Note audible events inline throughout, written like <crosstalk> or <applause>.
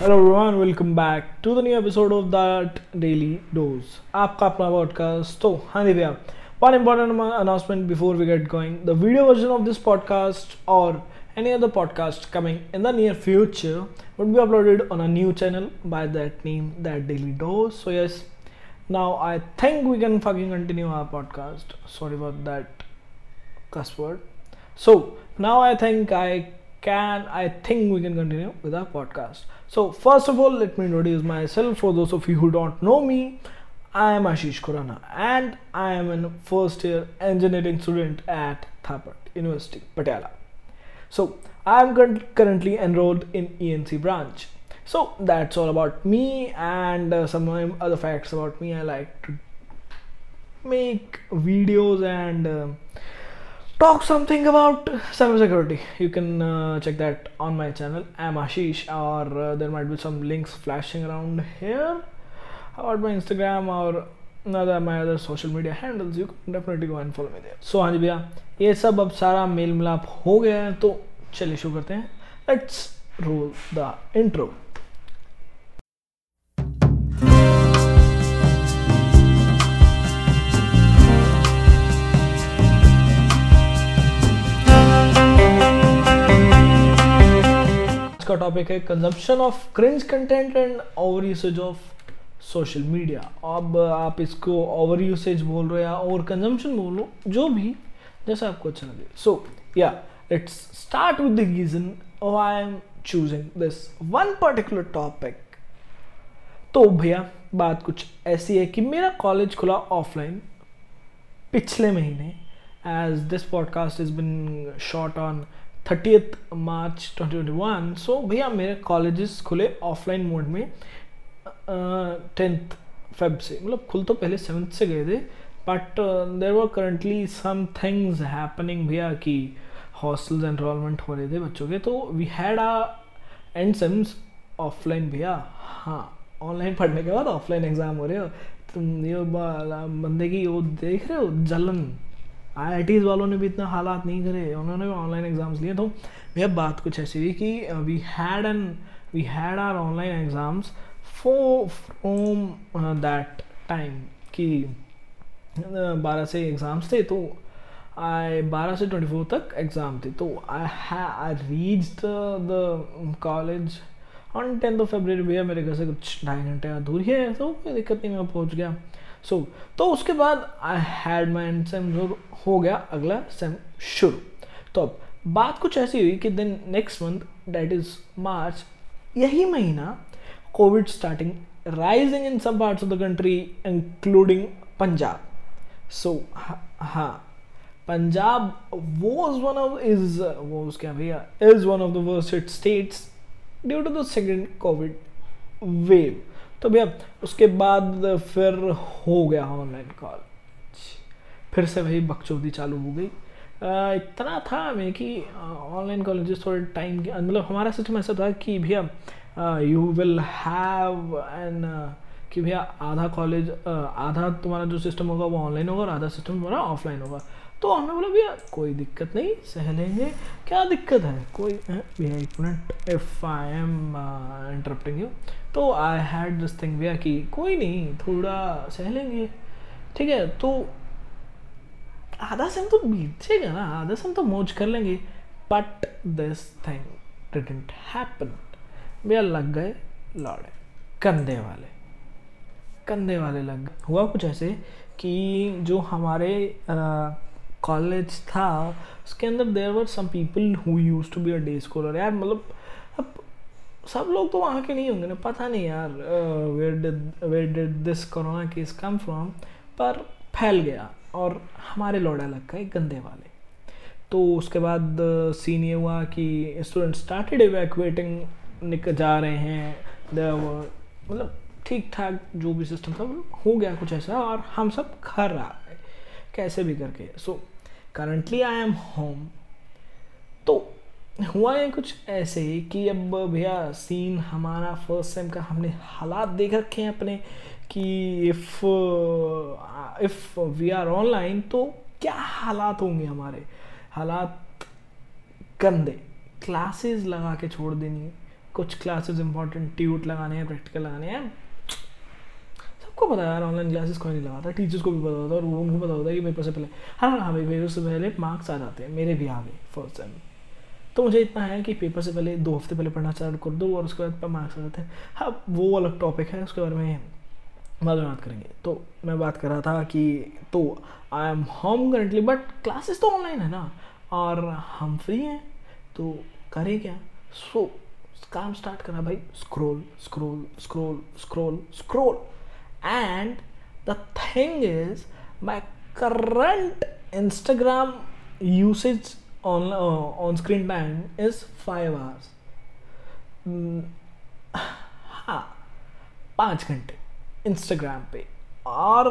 hello everyone welcome back to the new episode of that daily dose आपका अपना podcast तो हाँ जी भैया one important announcement before we get going the video version of this podcast or any other podcast coming in the near future would be uploaded on a new channel by that name that daily dose so yes now i think we can fucking continue our podcast sorry about that cuss word so now i think i can i think we can continue with our podcast so first of all let me introduce myself for those of you who don't know me. I am ashish kurana and i am a first year engineering student at thapat university patiala so i am currently enrolled in enc branch. So that's all about me and uh, some other facts about me. I like to make videos and uh, talk something about cybersecurity you can uh, check that on my channel i'm ashish or uh, there might be some links flashing around here about my instagram or other my other social media handles you can definitely go and follow me there so हाँ ये सब अब सारा mail मिलाप हो गया है तो चलिए शुरू करते हैं लेट्स रोल द इंट्रो का टॉपिक है consumption of cringe content and over usage of social media अब आप इसको ओवर यूसेज बोल रहे हो या ओवर कंजम्पशन बोल लो जो भी, जैसा आपको अच्छा लगे। सो या let's start with the reason I am choosing this one particular topic तो भैया, बात कुछ ऐसी है कि मेरा कॉलेज खुला ऑफलाइन पिछले महीने as this podcast is been shot on thirtieth March 2021 so भैया, मेरे कॉलेजेस खुले ऑफलाइन मोड में टेंथ फेब से। मतलब खुल तो पहले सेवन्थ से गए थे but there were currently some things happening भैया कि हॉस्टल्स एनरोलमेंट हो रहे थे बच्चों के। तो we had a end sems offline भैया। हाँ ऑनलाइन पढ़ने के बाद ऑफलाइन एग्ज़ाम हो रहे हो। तुम ये बंदे की वो देख रहे हो, जलन। आई वालों ने भी इतना हालात नहीं करे, उन्होंने भी ऑनलाइन एग्ज़ाम्स लिए। तो भैया, बात कुछ ऐसी हुई कि we had an we had our online exams four from that time कि बारह से एग्ज़ाम्स थे तो आई बारह से ट्वेंटी फोर तक एग्ज़ाम थे। तो I I reach the college on tenth of February भैया, मेरे घर से कुछ ढाई घंटे दूर ही है तो कोई दिक्कत नहीं, मैं पहुँच गया। सो तो उसके बाद I had my end sem हो गया, अगला सेम शुरू। तो अब बात कुछ ऐसी हुई कि दिन next month date is March यही महीना covid starting rising in some parts of the country including Punjab so हाँ Punjab was one of is was क्या भैया is one of the worst states due to the second covid wave तो भैया, उसके बाद फिर हो गया ऑनलाइन कॉलेज फिर से वही बकचोदी चालू हो गई। इतना था हमें कि ऑनलाइन कॉलेजेस थोड़े टाइम के मतलब हमारा सिस्टम ऐसा था कि भैया यू विल हैव एन कि भैया आधा कॉलेज आधा तुम्हारा जो सिस्टम होगा वो ऑनलाइन होगा और आधा सिस्टम तुम्हारा ऑफलाइन होगा। तो हमने बोला, भैया, कोई दिक्कत नहीं, सह लेंगे। क्या दिक्कत है? कोई भैया, एक minute if I am interrupting you तो आई हैड दिस थिंग भैया, कि कोई नहीं, थोड़ा सह लेंगे। ठीक है तो आधा सेम तो बीतेगा ना, आधा सेम तो मौज कर लेंगे। But this thing didn't happen भैया, लग गए लौड़े। कंधे वाले। कंधे वाले लग गए। हुआ कुछ ऐसे कि जो हमारे कॉलेज था, उसके अंदर there were some people who used to be a day scholar यार मतलब अब सब लोग तो वहाँ के नहीं होंगे ना, पता नहीं यार where did this corona case come from पर फैल गया और हमारे लौड़ा लग गए गंदे वाले। तो उसके बाद सीन ये हुआ कि स्टूडेंट स्टार्टेड इवैक्यूएटिंग निकल जा रहे हैं। मतलब ठीक ठाक जो भी सिस्टम था हो गया कुछ ऐसा और हम सब घर आ गए। कैसे भी करके। So currently I am home तो हुआ है कुछ ऐसे कि अब भैया सीन हमारा फ़र्स्ट सेम का हमने हालात देख रखे हैं अपने कि if if we are online तो क्या हालात होंगे हमारे? हालात गंदे। क्लासेस लगा के छोड़ देनी कुछ क्लासेस इंपॉर्टेंट ट्यूट लगाने हैं प्रैक्टिकल लगाने हैं। सबको पता है यार ऑनलाइन क्लासेस कोई नहीं लगाता। टीचर्स को भी पता होता है और उनको पता होता है कि पेपर से पहले हाँ हाँ भाई पेपर से पहले मार्क्स आ जाते हैं। मेरे भी आ गए फ़र्स्ट टाइम तो मुझे इतना है कि पेपर से पहले दो हफ़्ते पहले पढ़ना चालू कर दो और उसके बाद मार्क्स आ जाते हैं। हाँ वो अलग टॉपिक है उसके बारे में बाद में बात करेंगे। तो मैं बात कर रहा था कि तो I am home currently but classes तो ऑनलाइन है ना? और हम फ्री हैं तो करें क्या? सो so, काम स्टार्ट करा भाई। Scroll scroll scroll scroll scroll and the thing is my current instagram usage on uh, on screen time is 5 hours. Mm, हाँ पाँच घंटे इंस्टाग्राम पे। और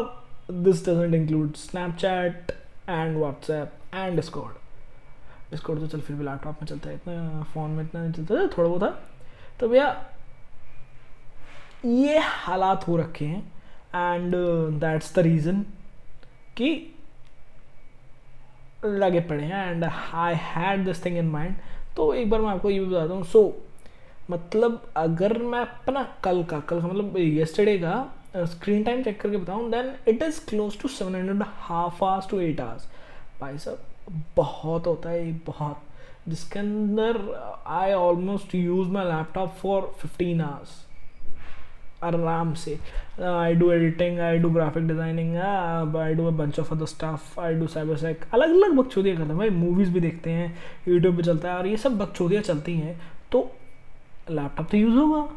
this doesn't include Snapchat and WhatsApp and Discord Discord तो चल फिर भी laptop में चलता है इतना फ़ोन में इतना नहीं चलता है थोड़ा बहुत तो भैया ये हालात हो रखे हैं। एंड दैट्स द रीज़न कि लगे पड़े हैं and I had this thing in mind तो एक बार मैं आपको ये भी बताता हूँ। सो so, मतलब अगर मैं अपना कल का कल का मतलब येस्टरडे का स्क्रीन टाइम चेक करके बताऊँ then it is close to seven hundred half hours to eight hours भाई साहब बहुत होता है बहुत। जिसके अंदर I almost use my laptop for fifteen hours आराम से I do editing I do graphic designing I do a bunch of other stuff I do cyber sec अलग अलग बकचोदियाँ करते हैं भाई मूवीज़ भी देखते हैं यूट्यूब पे चलता है, और ये सब बकचोदियाँ चलती हैं। तो लैपटॉप तो यूज़ होगा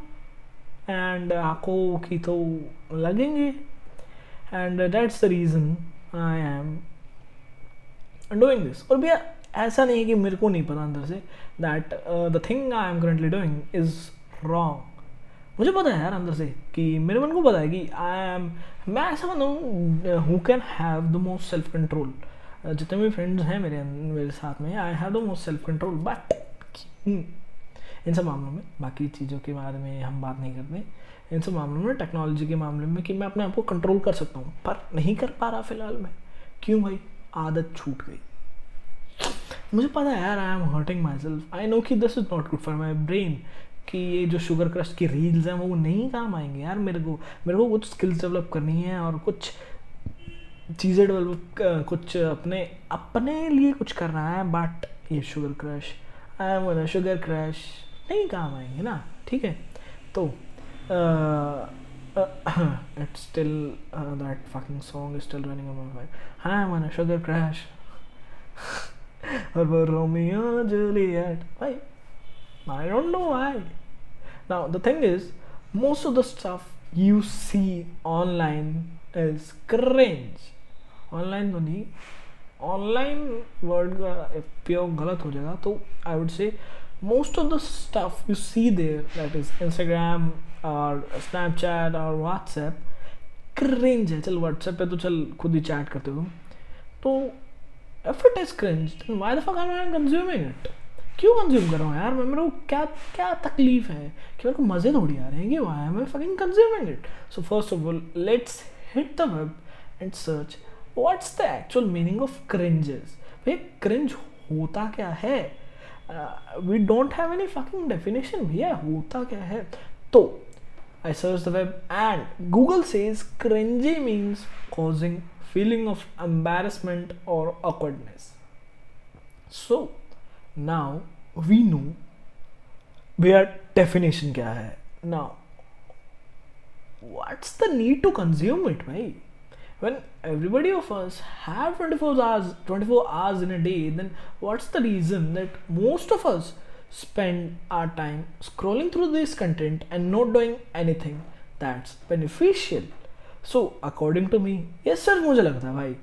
एंड आँखों की तो लगेंगे। And that's the reason I am doing this और भैया, ऐसा नहीं है कि मेरे को नहीं पता अंदर से that the thing I am currently doing is wrong मुझे पता है यार अंदर से कि मेरे मन को पता है कि आई एम मैं ऐसा बंदा हूँ who can have the most self control जितने भी फ्रेंड्स हैं मेरे मेरे साथ में I have the most self control but इन सब मामलों में, बाकी चीज़ों के बारे में हम बात नहीं करते। इन सब मामलों में टेक्नोलॉजी के मामले में कि मैं अपने आप को कंट्रोल कर सकता हूँ, पर नहीं कर पा रहा फ़िलहाल मैं। क्यों भाई? आदत छूट गई। मुझे पता है यार I am hurting my self I know कि this is not good for my brain कि ये जो शुगर क्रस्ट की रील्स हैं, वो नहीं काम आएँगे यार। मेरे को मेरे को कुछ स्किल्स डेवलप करनी है और कुछ चीज़ें डेवलप कुछ अपने अपने लिए कुछ करना है बट ये sugar crush I am sugar crush नहीं काम आएँगे ना, ठीक है? तो it's still that fucking song is still running my high man sugar crash और वो रोमियो जूलियट, भाई I don't know why. Now, the thing is, most of the stuff you see online is cringe. Online तो नहीं online word का उपयोग गलत हो जाएगा तो I would say most of the stuff you see there that is Instagram और Snapchat और व्हाट्सएप क्रिंज है चल व्हाट्सएप पे तो चल खुद ही चैट करते हो तो if it is cringe why the fuck I am consuming it क्यों कंज्यूम कर रहा हूँ यार? मैं मेरे को क्या क्या तकलीफ़ है? कि मेरे को मज़े थोड़ी आ रहे हैं। कि why am I fucking consuming it so first of all let's hit the web and search what's the actual meaning of cringes भाई क्रिंज होता क्या है? We don't have any fucking definition भैया। होता क्या है? तो I searched the web and Google says cringy means causing feeling of embarrassment or awkwardness. So now we know where our definition क्या है। Now what's the need to consume it भाई? When everybody of us है twenty four hours in a day then what's the reason that most of us spend our time scrolling through this content and not doing anything that's beneficial so according to me ये sir मुझे लगता है भाई।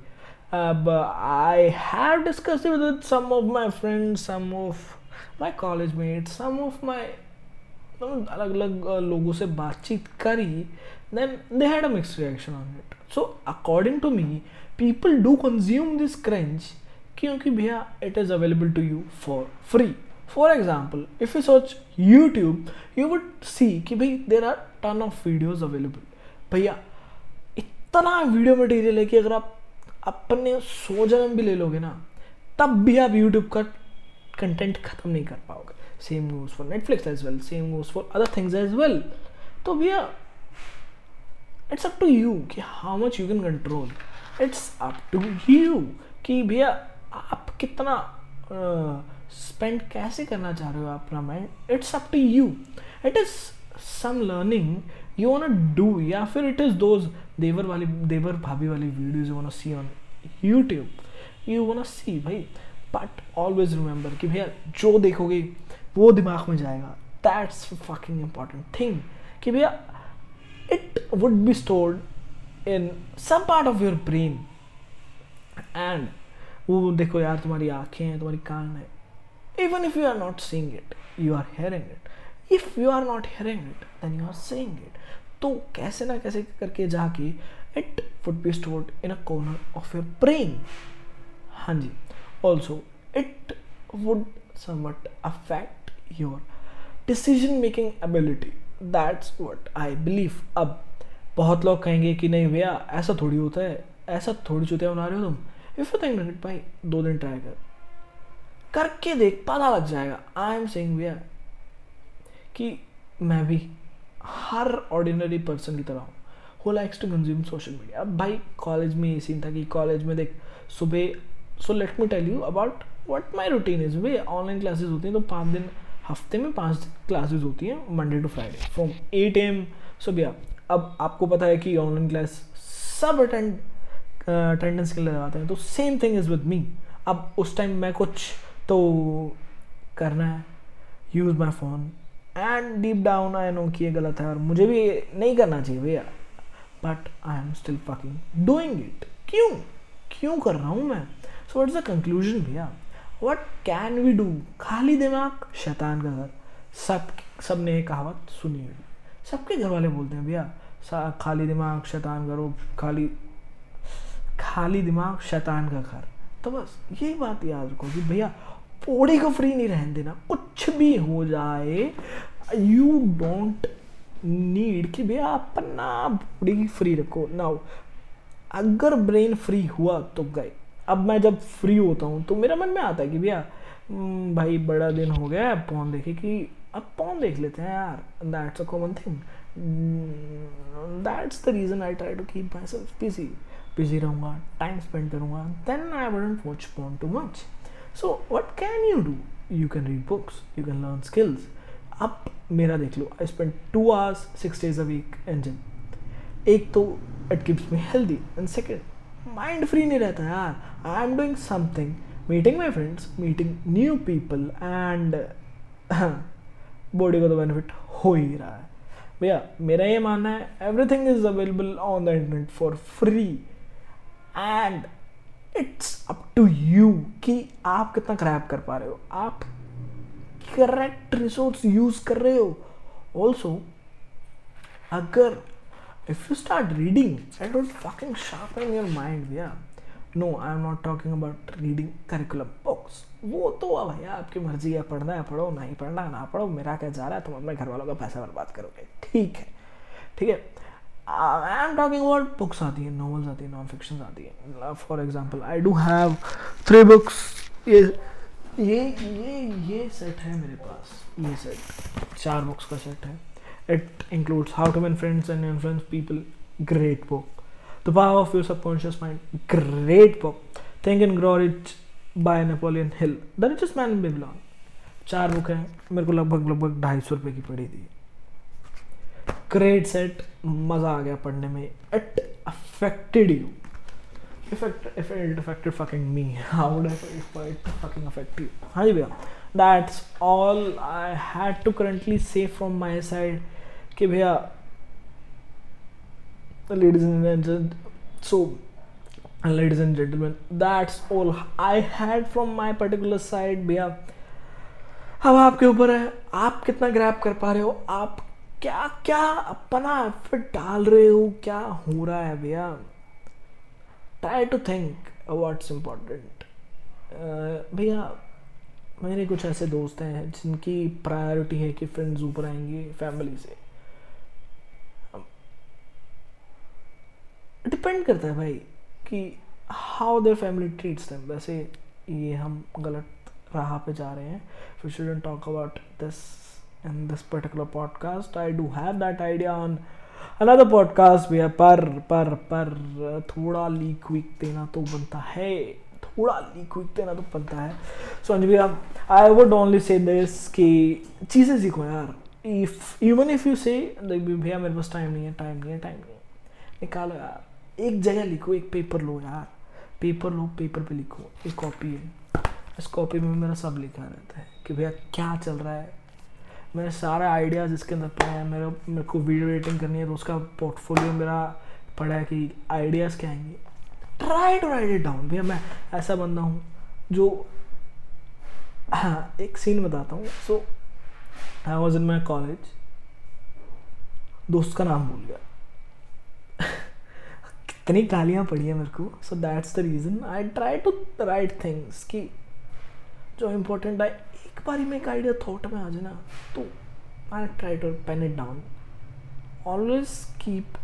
अब I have discuss with some of my friends some of my college mate some of my अलग अलग लोगों से बातचीत करी then they had a mix reaction on it so according to me people do consume this cringe क्योंकि भैया it is available to you for free for example if you search YouTube you would see कि भाई there are ton of videos available भैया, इतना video material है कि अगर आप अपने सौ जन्म भी ले लोगे ना तब भी आप यूट्यूब का कंटेंट ख़त्म नहीं कर पाओगे। Same goes for Netflix as well same goes for other things as well तो भैया इट्स अप टू यू कि how much you can control it's up to you कि भैया आप कितना स्पेंड uh, कैसे करना चाह रहे हो अपना mind it's up to you it is some learning you want do या फिर इट इज़ दोज देवर वाली, देवर भाभी वाली videos you want see on YouTube you want see भाई बट ऑलवेज रिमेंबर कि भैया, जो देखोगे, वो दिमाग में जाएगा। दैट्स फकिंग इंपॉर्टेंट थिंग कि भैया it would be stored in some part of your brain and वो देखो यार, तुम्हारी आँखें हैं, तुम्हारी कान है। Even if you are not seeing it you are hearing it if you are not hearing it then you are seeing it तो कैसे ना कैसे करके जाके it would be stored in a corner of your brain हाँ जी. Also it would somewhat affect your decision making ability that's what I believe अब बहुत लोग कहेंगे कि नहीं भैया, ऐसा थोड़ी होता है. ऐसा थोड़ी चुतिया बना रहे हो तुम. इफ़ यू थिंक मिनट भाई, दो दिन ट्राई कर. करके देख, पता लग जाएगा. आई एम सेइंग भैया कि मैं भी हर ऑर्डिनरी पर्सन की तरह हूँ। Likes to consume social media अब भाई कॉलेज में ये सीन था कि कॉलेज में देख, सुबह so let me tell you about what my routine is way online classes होती हैं तो पाँच दिन, हफ़्ते में पाँच क्लासेज होती हैं Monday to Friday from eight am सुबह अब आपको पता है कि ऑनलाइन क्लास सब अटेंड अटेंडेंस के लिए लगाते हैं तो same thing is with me अब उस टाइम मैं कुछ तो करना है। Use my phone and deep down I know कि ये गलत है और मुझे भी नहीं करना चाहिए भैया। But I am still fucking doing it क्यों? क्यों कर रहा हूँ मैं? So what is the conclusion भैया? वट कैन वी डू खाली दिमाग, शैतान का घर। सब सबने कहावत सुनी हुई सबके घर वाले बोलते हैं भैया खाली दिमाग, शैतान करो खाली खाली दिमाग, शैतान का घर। तो बस, यही बात याद रखो कि भैया पौड़ी को फ्री नहीं रहने देना। कुछ भी हो जाए यू डोंट नीड कि भैया अपना बॉडी फ्री रखो। नाउ अगर ब्रेन फ्री हुआ तो गए। अब मैं जब फ्री होता हूँ तो मेरा मन में आता है कि भैया हम्म, भाई बड़ा दिन हो गया पौन देखे कि अब पौन देख लेते हैं यार? That's a common thing that's the reason I try to keep my self busy busy रहूँगा टाइम स्पेंड करूँगा then I wouldn't watch porn too much so what can you do you can read books you can learn skills अब मेरा देख लो I spend two hours six days a week in gym एक तो it keeps me healthy and second mind free नहीं रहता यार. I am doing something meeting my friends meeting new people and body को तो बेनिफिट हो ही रहा है. भैया, मेरा ये मानना है everything is available on the internet for free and it's up to you कि आप कितना क्रैप कर पा रहे हो। आप करेक्ट रिसोर्स यूज़ कर रहे हो। ऑल्सो अगर if you start reading I don't fucking sharpen your mind भैया no I am not talking about reading curriculum books वो तो भैया आपकी मर्ज़ी है, पढ़ना है, पढ़ो, नहीं पढ़ना है ना पढ़ो, मेरा क्या जा रहा है, तुम अपने घर वालों का पैसा बर्बाद करोगे। ठीक है ठीक है? I am talking about books आती हैं नॉवल्स आती हैं नॉन फिक्शन आती हैं. For example I do have three books ये ये ये ये सेट है मेरे पास. ये सेट चार बुक्स का सेट है. It includes how to man friends and influence people great book the power of your subconscious mind great book think and grow rich by Napoleon Hill the richest man in Babylon चार book हैं. मेरे को लगभग लगभग ढाई सौ रुपये की पड़ी थी. ग्रेट सेट मज़ा आ गया पढ़ने में। It affected you effect effect affected fucking me how do fucking affect you हाँ जी भैया। That's all I had to currently say from my side कि भैया ladies and gents so ladies and gentleman that's all I had from my particular side भैया। अब आपके ऊपर है। आप कितना ग्रैप कर पा रहे हो? आप क्या क्या अपना एफर्ट डाल रहे हो? क्या हो रहा है भैया? Try to think what's important भैया, मेरे कुछ ऐसे दोस्त हैं जिनकी प्रायोरिटी है कि फ्रेंड्स ऊपर आएँगे फैमिली से। डिपेंड करता है भाई कि how their family treats them वैसे ये हम गलत राह पे जा रहे हैं. We shouldn't talk about this in this particular podcast I do have that idea on another podcast भैया पर पर पर थोड़ा लीक वीक देना तो बनता है थोड़ा लीक वीक देना तो बनता है सो अंज भैया I would only say this कि चीज़ें सीखो यार if even if you say भैया मेरे पास टाइम नहीं है टाइम नहीं है टाइम नहीं है निकालो यार एक जगह लिखो एक पेपर लो यार पेपर लो पेपर पे लिखो एक कॉपी है इस कॉपी में मेरा सब लिखा रहता है कि भैया क्या चल रहा है मेरे सारे आइडियाज़ इसके अंदर पड़े हैं। मेरे मेरे को वीडियो एडिटिंग करनी है तो उसका पोर्टफोलियो मेरा पड़ा है कि आइडियाज़ क्या आएँगे। Try to write it down भैया, मैं ऐसा बंदा हूँ जो हाँ एक सीन बताता हूँ। So I was in my college दोस्त का नाम भूल गया। <laughs> कितनी गालियाँ पड़ी है मेरे को। So that's the reason I try to write things कि जो इम्पोर्टेंट है एक बार में एक आइडिया थॉट में आ जाए ना तो I try to pen it down always keep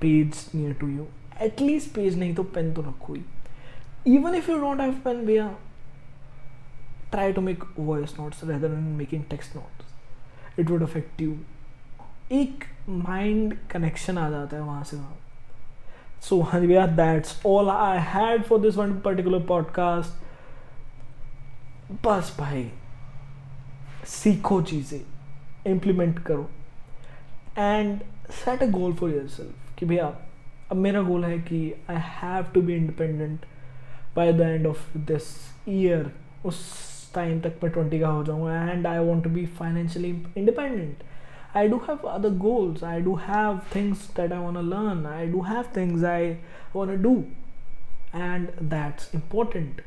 page near to you at least page नहीं तो पेन तो रखो ही. Even if you don't have pen भैया try to make voice notes rather than making text notes it would affect you एक mind connection आ जाता है वहाँ से वहाँ. सो हाँ भैया that's all I had for this one particular podcast बस भाई, सीखो चीज़ें इम्प्लीमेंट करो and set a goal for your self कि भैया, अब मेरा गोल है कि I have to be independent by the end of this year उस टाइम तक मैं ट्वेंटी का हो जाऊँगा and I want to be financially independent I do have other goals. I do have things that I want to learn. I do have things I want to do. And that's important.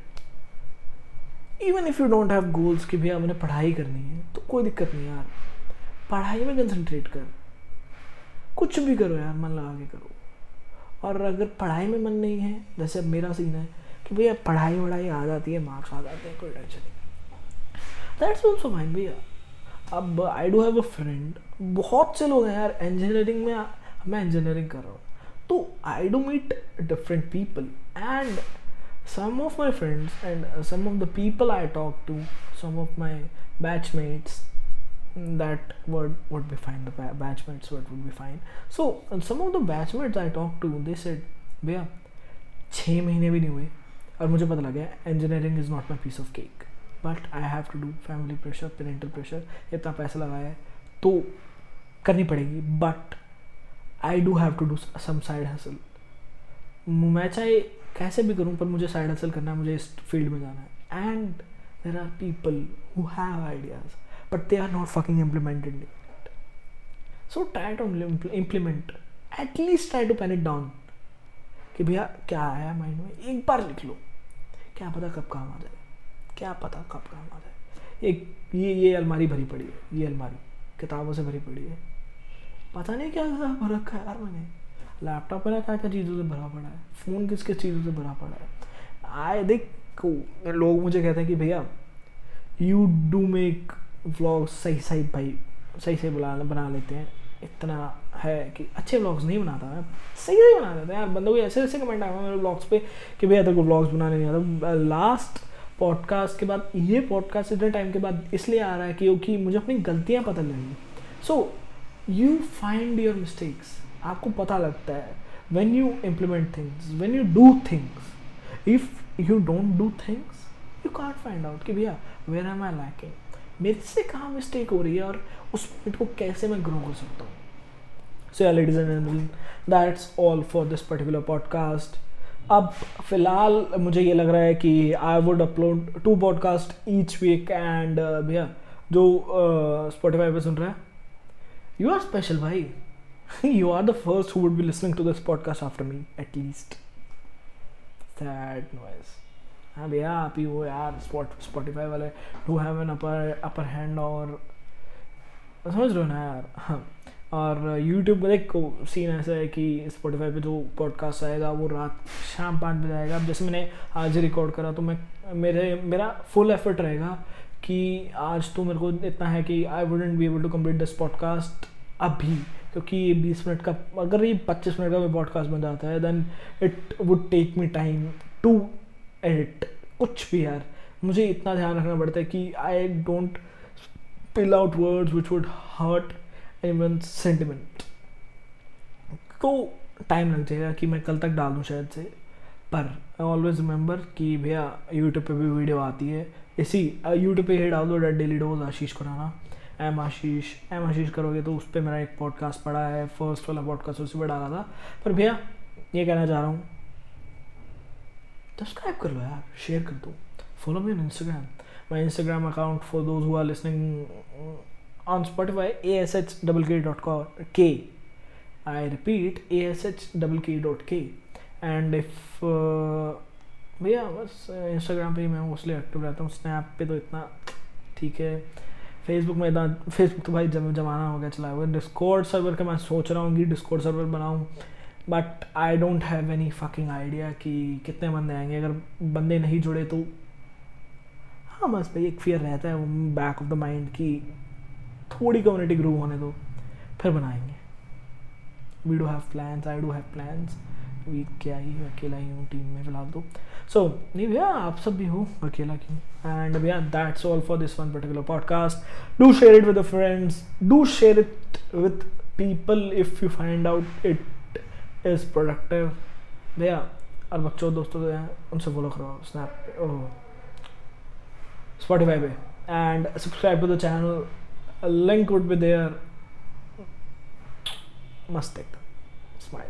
Even if you don't have goals कि भैया मैंने पढ़ाई करनी है तो कोई दिक्कत नहीं यार। पढ़ाई में कंसंट्रेट कर। कुछ भी करो यार, मन लगा के करो। और अगर पढ़ाई में मन नहीं है, जैसे अब मेरा सीन है कि भैया पढ़ाई वढ़ाई आ जाती है मार्क्स आ जाते हैं, कोई टेंशन नहीं। दैट्स ऑल्सो फाइन भैया। अब I do have a friend बहुत से लोग हैं यार इंजीनियरिंग में, मैं इंजीनियरिंग कर रहा हूँ। तो I do meet different people and some of my friends and uh, some of the people I talk to, some of my batchmates, that word would be fine. The batchmates word would be fine. So some of the batchmates I talked to, they said, भैया छः महीने भी नहीं और मुझे पता लग गया engineering is not my piece of cake but I have to do family pressure parental pressure इतना पैसा लगाया है तो करनी पड़ेगी but I do have to do some side hustle मैं चाहे कैसे भी करूँ, पर मुझे साइड हसल करना है, मुझे इस फ़ील्ड में जाना है। And there are people who have ideas but they are not fucking implemented so try to implement at least try to pen it down कि भैया, क्या आया माइंड में? एक बार लिख लो। क्या पता कब काम आ जाए। क्या पता कब काम आ जाए। एक, ये ये अलमारी भरी पड़ी है। ये अलमारी, किताबों से भरी पड़ी है। पता नहीं क्या भर रखा है यार मैंने। लैपटॉप मेरा क्या क्या चीज़ों से भरा पड़ा है। फ़ोन किस किस चीज़ों से भरा पड़ा है। आए देख लोग मुझे कहते हैं कि भैया यू डू मेक व्लॉग सही सही भाई, सही सही बुला, बना लेते हैं। इतना है कि अच्छे व्लॉग्स नहीं बनाता मैं। सही सही बना देते हैं यार, बंदों को ऐसे ऐसे कमेंट आया मेरे ब्लॉग्स पे कि भैया तेरे को ब्लॉग्स बनाने नहीं आता। लास्ट पॉडकास्ट के बाद, ये पॉडकास्ट इतने टाइम के बाद इसलिए आ रहा है क्योंकि मुझे अपनी गलतियाँ पता लगी so you find your mistakes आपको पता लगता है when you implement things when you do things if you don't do things you can't find out कि भैया वेर एम आई लैकिंग मेरे से कहाँ मिस्टेक हो रही है और उस पॉइंट को कैसे मैं ग्रो कर सकता हूँ? So ladies and gentleman that's all for this particular podcast अब फ़िलहाल मुझे ये लग रहा है कि I would upload two podcast each week and भैया जो स्पॉटिफाई uh, पे सुन रहा है यू आर स्पेशल भाई। <laughs> you are the first who would be listening to this podcast after me, at least. Sad noise. हाँ भैया आप ही हो यार स्पॉट स्पॉटिफाई वाले to have an upper upper hand और समझ रहे हो ना यार हाँ और यूट्यूब पर एक सीन ऐसा है कि स्पॉटिफाई पे जो पॉडकास्ट आएगा वो रात शाम पाँच बजे आएगा अब जैसे मैंने आज रिकॉर्ड करा तो मैं मेरे मेरा फुल एफर्ट रहेगा कि आज तो मेरे को इतना है कि I wouldn't be able to complete this podcast अभी क्योंकि ये बीस मिनट का, अगर ये पच्चीस मिनट का भी पॉडकास्ट बन जाता है then it would take me time to edit कुछ भी यार। मुझे इतना ध्यान रखना पड़ता है कि I don't pill out words which would hurt any sentiment तो टाइम लग जाएगा कि मैं कल तक डालूँ शायद से। पर आई ऑलवेज रिमेंबर कि भैया यूट्यूब पे भी वीडियो आती है। इसी यूट्यूब पे ही डाल दो daily dose Ashish Khurana M Ashish M Ashish करोगे तो उस पर मेरा एक पॉडकास्ट पड़ा है फ़र्स्ट वाला पॉडकास्ट उसी पर डाला था। पर भैया, ये कहना चाह रहा हूँ। सब्सक्राइब कर लो यार शेयर कर दो। Follow me on Instagram my Instagram account for those listening on Spotify A S H double K dot K I repeat A S H double K dot K and if भैया, बस Instagram पे मैं mostly active रहता हूँ। Snap पे तो इतना ठीक है। फेसबुक में इतना फेसबुक तो भाई जब, जमाना हो गया, चला हुआ डिस्कॉर्ड सर्वर का मैं सोच रहा हूँ कि डिस्कॉर्ड सर्वर बनाऊँ but I don't have any fucking idea कि कितने बंदे आएँगे। अगर बंदे नहीं जुड़े तो हाँ बस भाई एक फियर रहता है वो बैक ऑफ़ द माइंड कि थोड़ी कम्युनिटी ग्रो होने दो, फिर बनाएँगे। We do have plans I do have plans week क्या ही अकेला ही हूँ टीम में फ़िलहाल तो। सो so, नहीं भैया आप सब भी हो अकेला क्यों? एंड भैया that's all for this one particular podcast do share it with friends do share it with people if you find out it is productive भैया और बच्चों दोस्तों हैं उनसे फॉलो करो स्नैप ओह स्पॉटिफाई पे। And subscribe to the channel link would be there मस्त एकदम। स्माइल